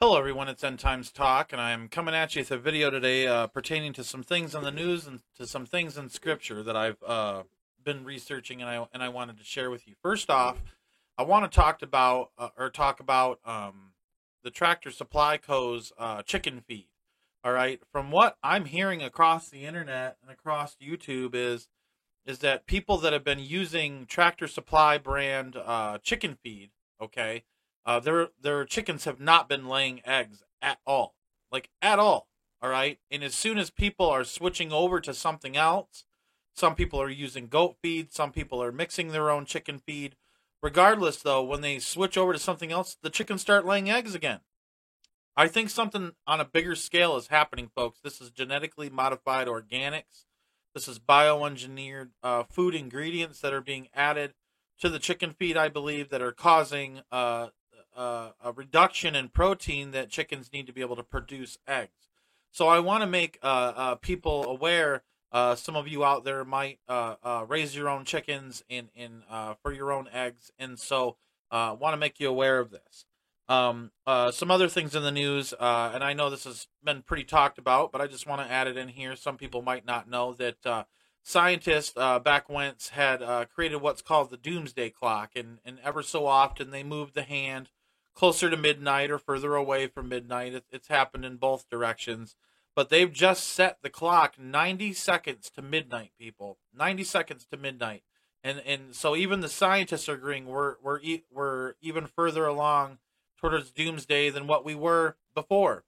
Hello, everyone. It's End Times Talk, and I'm coming at you with a video today uh, pertaining to some things in the news and to some things in Scripture that I've uh, been researching, and I and I wanted to share with you. First off, I want to talk about uh, or talk about um, the Tractor Supply Co.'s uh, chicken feed. All right, from what I'm hearing across the internet and across YouTube is is that people that have been using Tractor Supply brand uh, chicken feed, okay uh, their their chickens have not been laying eggs at all, like at all. All right, and as soon as people are switching over to something else, some people are using goat feed, some people are mixing their own chicken feed. Regardless, though, when they switch over to something else, the chickens start laying eggs again. I think something on a bigger scale is happening, folks. This is genetically modified organics. This is bioengineered uh, food ingredients that are being added to the chicken feed, I believe, that are causing uh, uh, a reduction in protein that chickens need to be able to produce eggs. So I want to make uh, uh, people aware. Uh, some of you out there might uh, uh, raise your own chickens in in for your own eggs, and so I want to make you aware of this. Um, some other things in the news, and I know this has been pretty talked about, but I just want to add it in here. Some people might not know that scientists uh, back whence had uh, created what's called the doomsday clock and, and ever so often they moved the hand closer to midnight or further away from midnight. It, it's happened in both directions. But they've just set the clock 90 seconds to midnight, people. 90 seconds to midnight. And and so even the scientists are agreeing we're we're we're even further along towards doomsday than what we were before.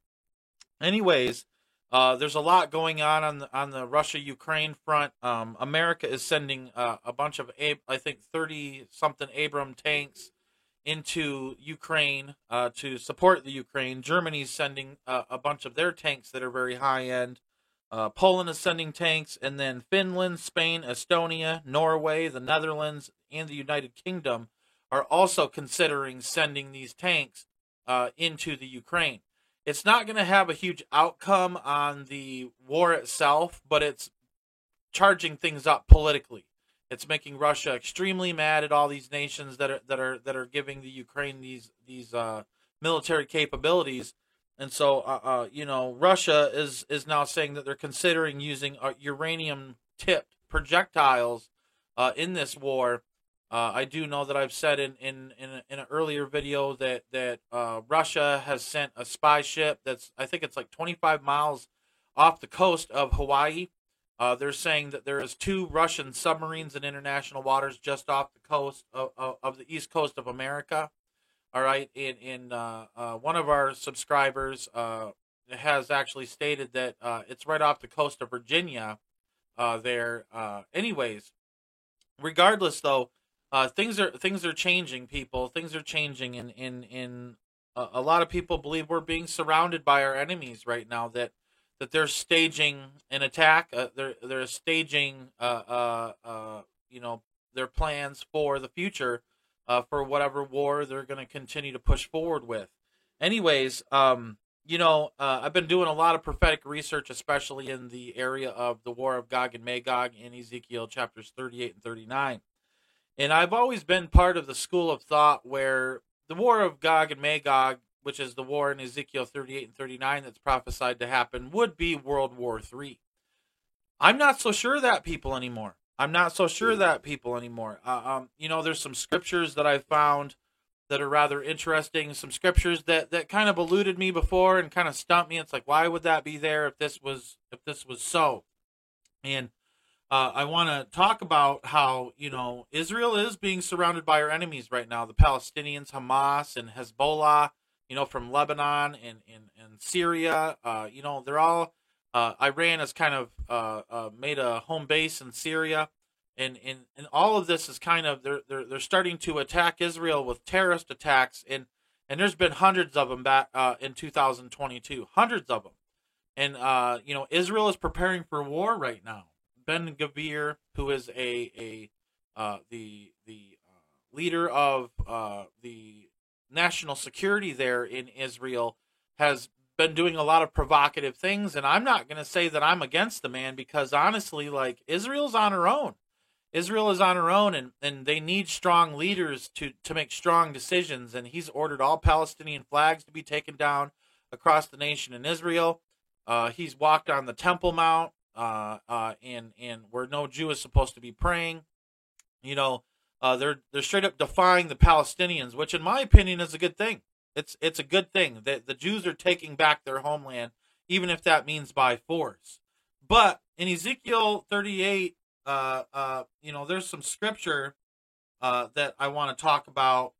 Anyways, uh, there's a lot going on on the on the Russia Ukraine front. Um, America is sending uh, a bunch of I think 30 something Abram tanks into Ukraine uh, to support the Ukraine. Germany's sending uh, a bunch of their tanks that are very high end. Uh, Poland is sending tanks, and then Finland, Spain, Estonia, Norway, the Netherlands, and the United Kingdom are also considering sending these tanks uh, into the Ukraine. It's not going to have a huge outcome on the war itself, but it's charging things up politically. It's making Russia extremely mad at all these nations that are that are that are giving the Ukraine these these uh, military capabilities. And so, uh, uh, you know, Russia is is now saying that they're considering using uh, uranium tipped projectiles uh, in this war. Uh, I do know that I've said in in in, a, in an earlier video that that Russia has sent a spy ship that's I think it's like 25 miles off the coast of Hawaii uh, they're saying that there is two Russian submarines in international waters just off the coast of, of, of the east coast of America. All right, in in uh, uh, one of our subscribers uh, has actually stated that uh, it's right off the coast of Virginia. Uh, there, anyways, regardless though, things are things are changing. People, things are changing, in in in a lot of people believe we're being surrounded by our enemies right now. That that they're staging an attack. Uh, they're they're staging, uh, uh, uh, you know, their plans for the future, uh, for whatever war they're going to continue to push forward with. Anyways, um, you know, uh, I've been doing a lot of prophetic research, especially in the area of the war of Gog and Magog in Ezekiel chapters 38 and 39. And I've always been part of the school of thought where the war of Gog and Magog which is the war in Ezekiel 38 and 39 that's prophesied to happen, would be World War III. I'm not so sure of that people anymore. I'm not so sure of that people anymore. Uh, um, you know, there's some scriptures that I've found that are rather interesting. Some scriptures that that kind of eluded me before and kind of stumped me. It's like, why would that be there if this was if this was so? And uh, I want to talk about how you know Israel is being surrounded by our enemies right now: the Palestinians, Hamas, and Hezbollah you know, from Lebanon and, and, and Syria. Uh, you know, they're all, uh, Iran has kind of uh, uh, made a home base in Syria. And, and, and all of this is kind of, they're, they're, they're starting to attack Israel with terrorist attacks. And, and there's been hundreds of them back uh, in 2022, hundreds of them. And, uh, you know, Israel is preparing for war right now. Ben Gvir, who is a, a the, the leader of the national security there in Israel has been doing a lot of provocative things and I'm not going to say that I'm against the man because honestly like Israel's on her own. Israel is on her own and, and they need strong leaders to to make strong decisions and he's ordered all Palestinian flags to be taken down, across the nation in Israel. Uh, he's walked on the Temple Mount, uh, uh, and and where no Jew is supposed to be praying. You know, uh, they're they're straight up defying the Palestinians, which in my opinion is a good thing. It's it's a good thing that the Jews are taking back their homeland, even if that means by force. But in Ezekiel 38, uh, uh, you know, there's some scripture uh, that I want to talk about,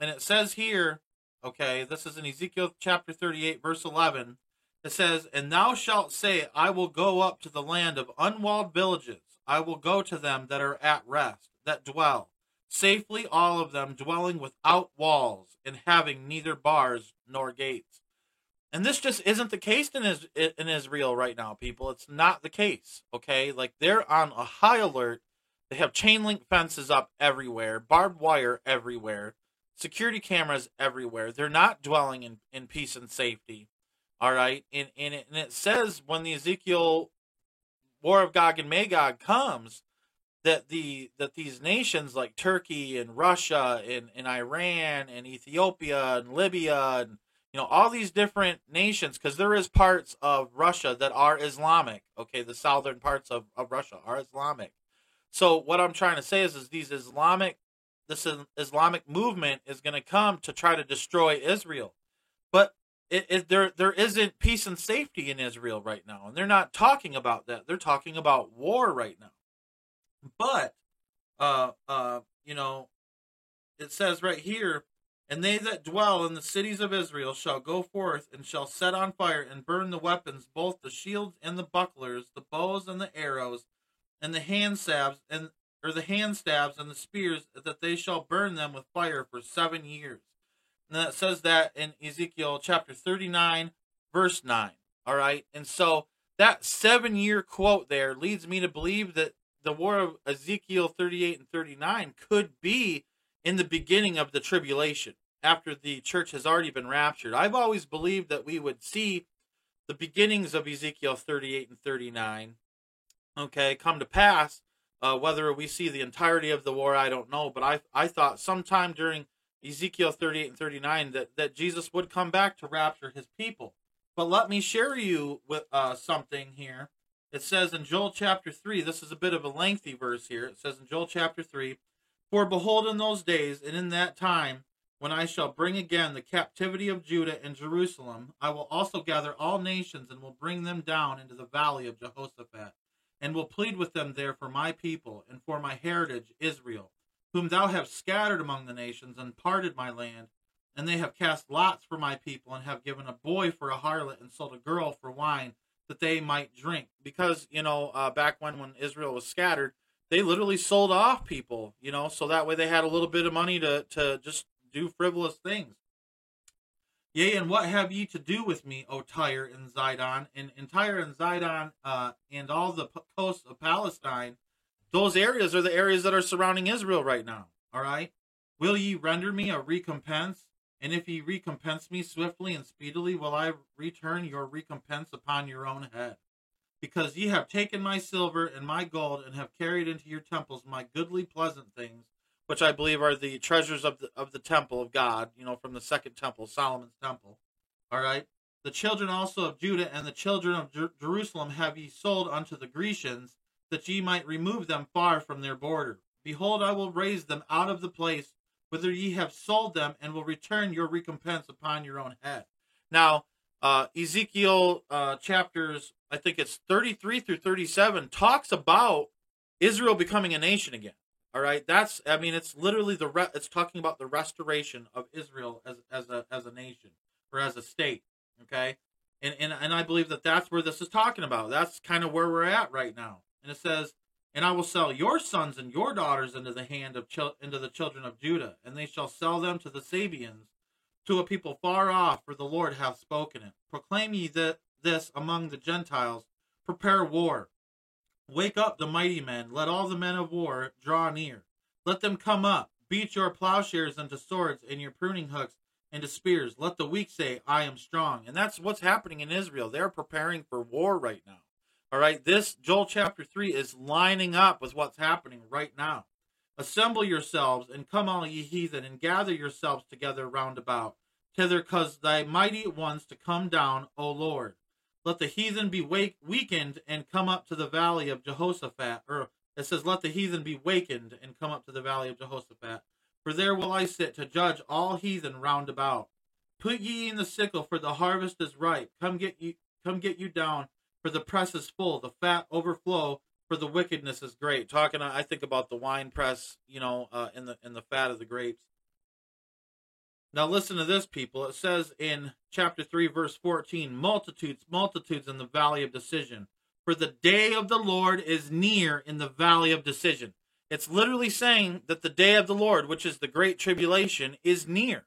and it says here, okay, this is in Ezekiel chapter 38, verse 11. It says, "And thou shalt say, I will go up to the land of unwalled villages. I will go to them that are at rest, that dwell safely, all of them dwelling without walls and having neither bars nor gates." And this just isn't the case in, in Israel right now, people. It's not the case. Okay, like they're on a high alert. They have chain link fences up everywhere, barbed wire everywhere, security cameras everywhere. They're not dwelling in, in peace and safety. All right, and and it, and it says when the Ezekiel war of Gog and Magog comes that the that these nations like Turkey and Russia and, and Iran and Ethiopia and Libya and you know all these different nations because there is parts of russia that are islamic okay? The southern parts of, of russia are islamic. So what i'm trying to say is is these islamic this islamic movement is going to come to try to destroy israel. But it, it, there there isn't peace and safety in israel right now and they're not talking about that. They're talking about war right now but uh uh you know it says right here and they that dwell in the cities of Israel shall go forth and shall set on fire and burn the weapons, both the shields and the bucklers, the bows and the arrows, and the hand stabs and or the hand stabs and the spears, that they shall burn them with fire for seven years. And that says that in Ezekiel chapter 39, verse 9. All right. And so that seven year quote there leads me to believe that the war of Ezekiel 38 and 39 could be in the beginning of the tribulation after the church has already been raptured. I've always believed that we would see the beginnings of Ezekiel 38 and 39, okay, come to pass. Uh, whether we see the entirety of the war, I don't know, but I I thought sometime during Ezekiel 38 and 39 that, that Jesus would come back to rapture his people. But let me share you with uh, something here. It says in Joel chapter 3, this is a bit of a lengthy verse here. It says in Joel chapter 3, For behold, in those days and in that time, when I shall bring again the captivity of Judah and Jerusalem, I will also gather all nations and will bring them down into the valley of Jehoshaphat, and will plead with them there for my people and for my heritage Israel, whom thou hast scattered among the nations and parted my land. And they have cast lots for my people, and have given a boy for a harlot, and sold a girl for wine, that they might drink. Because, you know, uh, back when, when Israel was scattered, they literally sold off people, you know, so that way they had a little bit of money to, to just do frivolous things. Yea, and what have ye to do with me, O Tyre and Zidon? And, and Tyre and Zidon uh, and all the p- coasts of Palestine, those areas are the areas that are surrounding Israel right now. All right? Will ye render me a recompense? And if ye recompense me swiftly and speedily, will I return your recompense upon your own head? Because ye have taken my silver and my gold, and have carried into your temples my goodly pleasant things, which I believe are the treasures of the of the temple of God, you know, from the second temple, Solomon's temple. All right. The children also of Judah and the children of Jer- Jerusalem have ye sold unto the Grecians, that ye might remove them far from their border. Behold, I will raise them out of the place whither ye have sold them, and will return your recompense upon your own head. Now, uh, Ezekiel uh, chapters, I think it's 33 through 37, talks about Israel becoming a nation again. All right, that's I mean it's literally the re- it's talking about the restoration of Israel as as a as a nation or as a state. Okay, and and and I believe that that's where this is talking about. That's kind of where we're at right now. And it says, "And I will sell your sons and your daughters into the hand of chil- into the children of Judah, and they shall sell them to the Sabeans, to a people far off, for the Lord hath spoken it. Proclaim ye that this among the Gentiles, prepare war." Wake up the mighty men. Let all the men of war draw near. Let them come up. Beat your plowshares into swords and your pruning hooks into spears. Let the weak say, I am strong. And that's what's happening in Israel. They're preparing for war right now. All right. This, Joel chapter 3, is lining up with what's happening right now. Assemble yourselves and come all ye heathen and gather yourselves together round about. Hither cause thy mighty ones to come down, O Lord. Let the heathen be wake, weakened and come up to the valley of Jehoshaphat. Or it says, Let the heathen be wakened and come up to the valley of Jehoshaphat. For there will I sit to judge all heathen round about. Put ye in the sickle, for the harvest is ripe. Come get you, come get you down, for the press is full, the fat overflow, for the wickedness is great. Talking, I think about the wine press, you know, uh, in the in the fat of the grapes. Now listen to this, people. It says in chapter three, verse fourteen, multitudes, multitudes in the valley of decision. For the day of the Lord is near in the valley of decision. It's literally saying that the day of the Lord, which is the great tribulation, is near.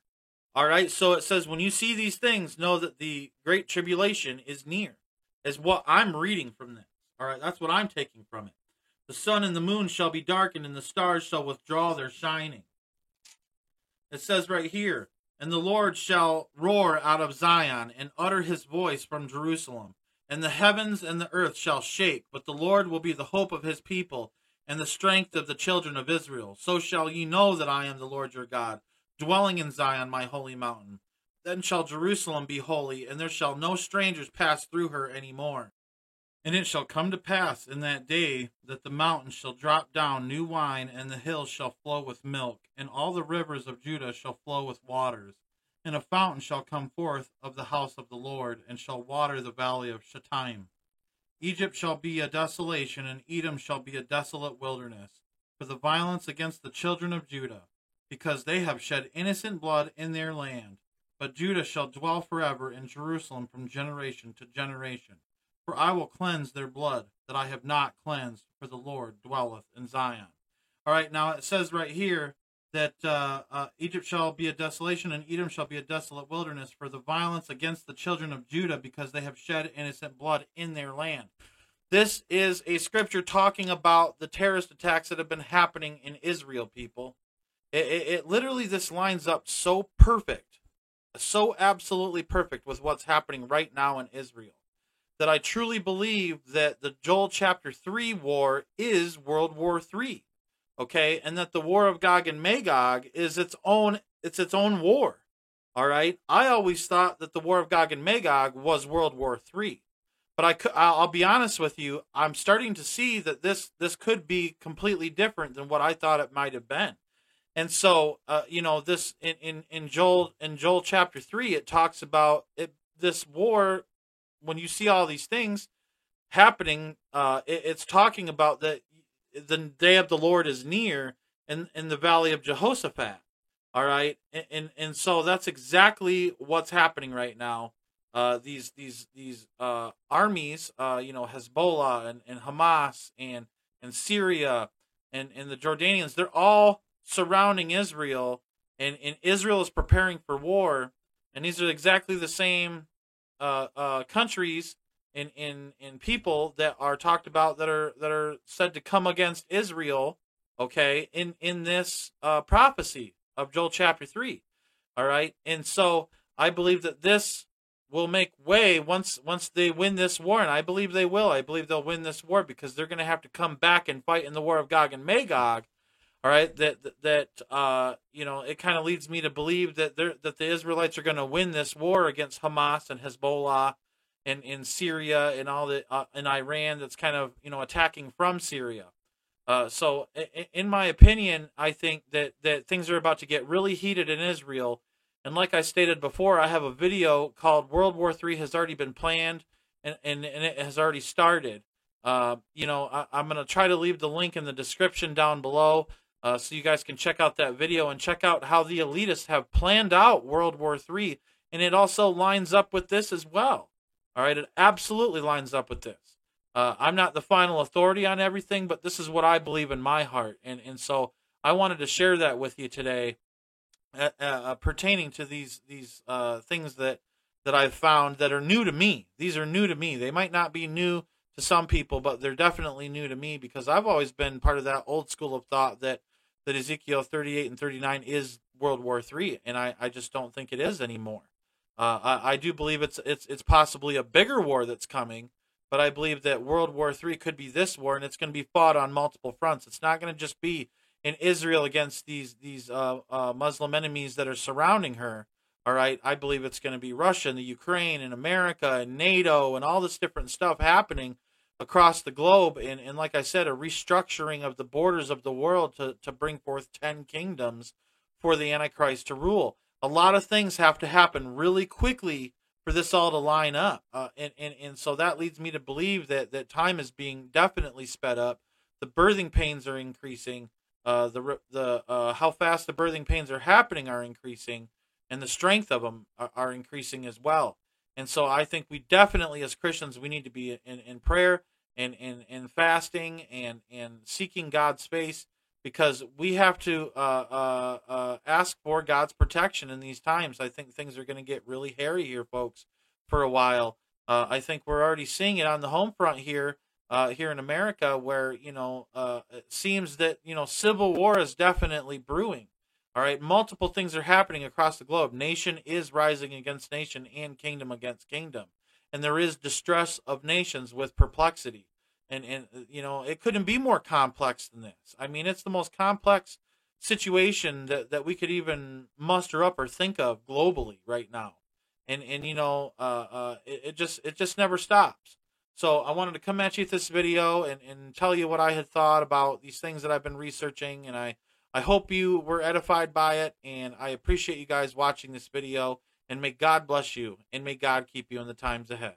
All right. So it says, when you see these things, know that the great tribulation is near, is what I'm reading from this. All right. That's what I'm taking from it. The sun and the moon shall be darkened, and the stars shall withdraw their shining. It says right here, and the Lord shall roar out of Zion and utter his voice from Jerusalem. And the heavens and the earth shall shake, but the Lord will be the hope of his people and the strength of the children of Israel. So shall ye know that I am the Lord your God dwelling in Zion, my holy mountain. Then shall Jerusalem be holy, and there shall no strangers pass through her any more. And it shall come to pass in that day that the mountains shall drop down new wine, and the hills shall flow with milk, and all the rivers of Judah shall flow with waters. And a fountain shall come forth of the house of the Lord, and shall water the valley of Shittim. Egypt shall be a desolation, and Edom shall be a desolate wilderness, for the violence against the children of Judah because they have shed innocent blood in their land. But Judah shall dwell forever in Jerusalem from generation to generation. For I will cleanse their blood that I have not cleansed, for the Lord dwelleth in Zion. All right, now it says right here that uh, uh, Egypt shall be a desolation and Edom shall be a desolate wilderness for the violence against the children of Judah because they have shed innocent blood in their land. This is a scripture talking about the terrorist attacks that have been happening in Israel, people. It, it, it literally this lines up so perfect, so absolutely perfect with what's happening right now in Israel that I truly believe that the Joel chapter 3 war is World War 3. Okay? And that the war of Gog and Magog is its own it's its own war. All right? I always thought that the war of Gog and Magog was World War 3. But I could, I'll be honest with you, I'm starting to see that this this could be completely different than what I thought it might have been. And so, uh, you know, this in, in, in Joel in Joel chapter three, it talks about it, this war. When you see all these things happening, uh, it, it's talking about that the day of the Lord is near in in the valley of Jehoshaphat. All right, and and, and so that's exactly what's happening right now. Uh, these these these uh, armies, uh, you know, Hezbollah and, and Hamas and and Syria and and the Jordanians, they're all surrounding Israel, and, and Israel is preparing for war, and these are exactly the same uh, uh, countries and, and, and people that are talked about that are that are said to come against Israel, okay, in in this uh, prophecy of Joel chapter three, all right, and so I believe that this will make way once once they win this war, and I believe they will. I believe they'll win this war because they're going to have to come back and fight in the war of Gog and Magog, all right? That that uh you know it kind of leads me to believe that that the israelites are going to win this war against hamas and hezbollah and in syria and all the uh, in iran that's kind of you know attacking from syria. Uh, so in my opinion i think that that things are about to get really heated in israel. And like i stated before i have a video called world war three has already been planned and, and, and it has already started. Uh, you know I, i'm going to try to leave the link in the description down below uh, so you guys can check out that video and check out how the elitists have planned out World War III. And it also lines up with this as well. All right, it absolutely lines up with this. Uh, I'm not the final authority on everything, but this is what I believe in my heart, and and so I wanted to share that with you today, uh, uh, pertaining to these these uh, things that that I've found that are new to me. These are new to me. They might not be new to some people, but they're definitely new to me because I've always been part of that old school of thought that that Ezekiel 38 and 39 is World War III, and I, I just don't think it is anymore. Uh, I, I do believe it's it's it's possibly a bigger war that's coming, but I believe that World War III could be this war, and it's going to be fought on multiple fronts. It's not going to just be in Israel against these these uh, uh, Muslim enemies that are surrounding her, All right, I believe it's going to be Russia and the Ukraine and America and NATO and all this different stuff happening across the globe. And, and like I said, a restructuring of the borders of the world to, to bring forth 10 kingdoms for the Antichrist to rule. A lot of things have to happen really quickly for this all to line up. Uh, and, and, and so that leads me to believe that, that time is being definitely sped up. The birthing pains are increasing. Uh, the the uh, how fast the birthing pains are happening are increasing, and the strength of them are, are increasing as well. And so I think we definitely, as Christians, we need to be in, in prayer and, and, and fasting and, and seeking God's face because we have to uh, uh, uh, ask for God's protection in these times. I think things are going to get really hairy here, folks, for a while. Uh, I think we're already seeing it on the home front here, uh, here in America, where you know uh, it seems that you know civil war is definitely brewing. All right, multiple things are happening across the globe. Nation is rising against nation, and kingdom against kingdom, and there is distress of nations with perplexity and and you know it couldn't be more complex than this. I mean, it's the most complex situation that, that we could even muster up or think of globally right now, and and you know uh, uh, it, it just it just never stops. So I wanted to come at you with this video and, and tell you what I had thought about these things that I've been researching, and I I hope you were edified by it, and I appreciate you guys watching this video. And may God bless you, and may God keep you in the times ahead.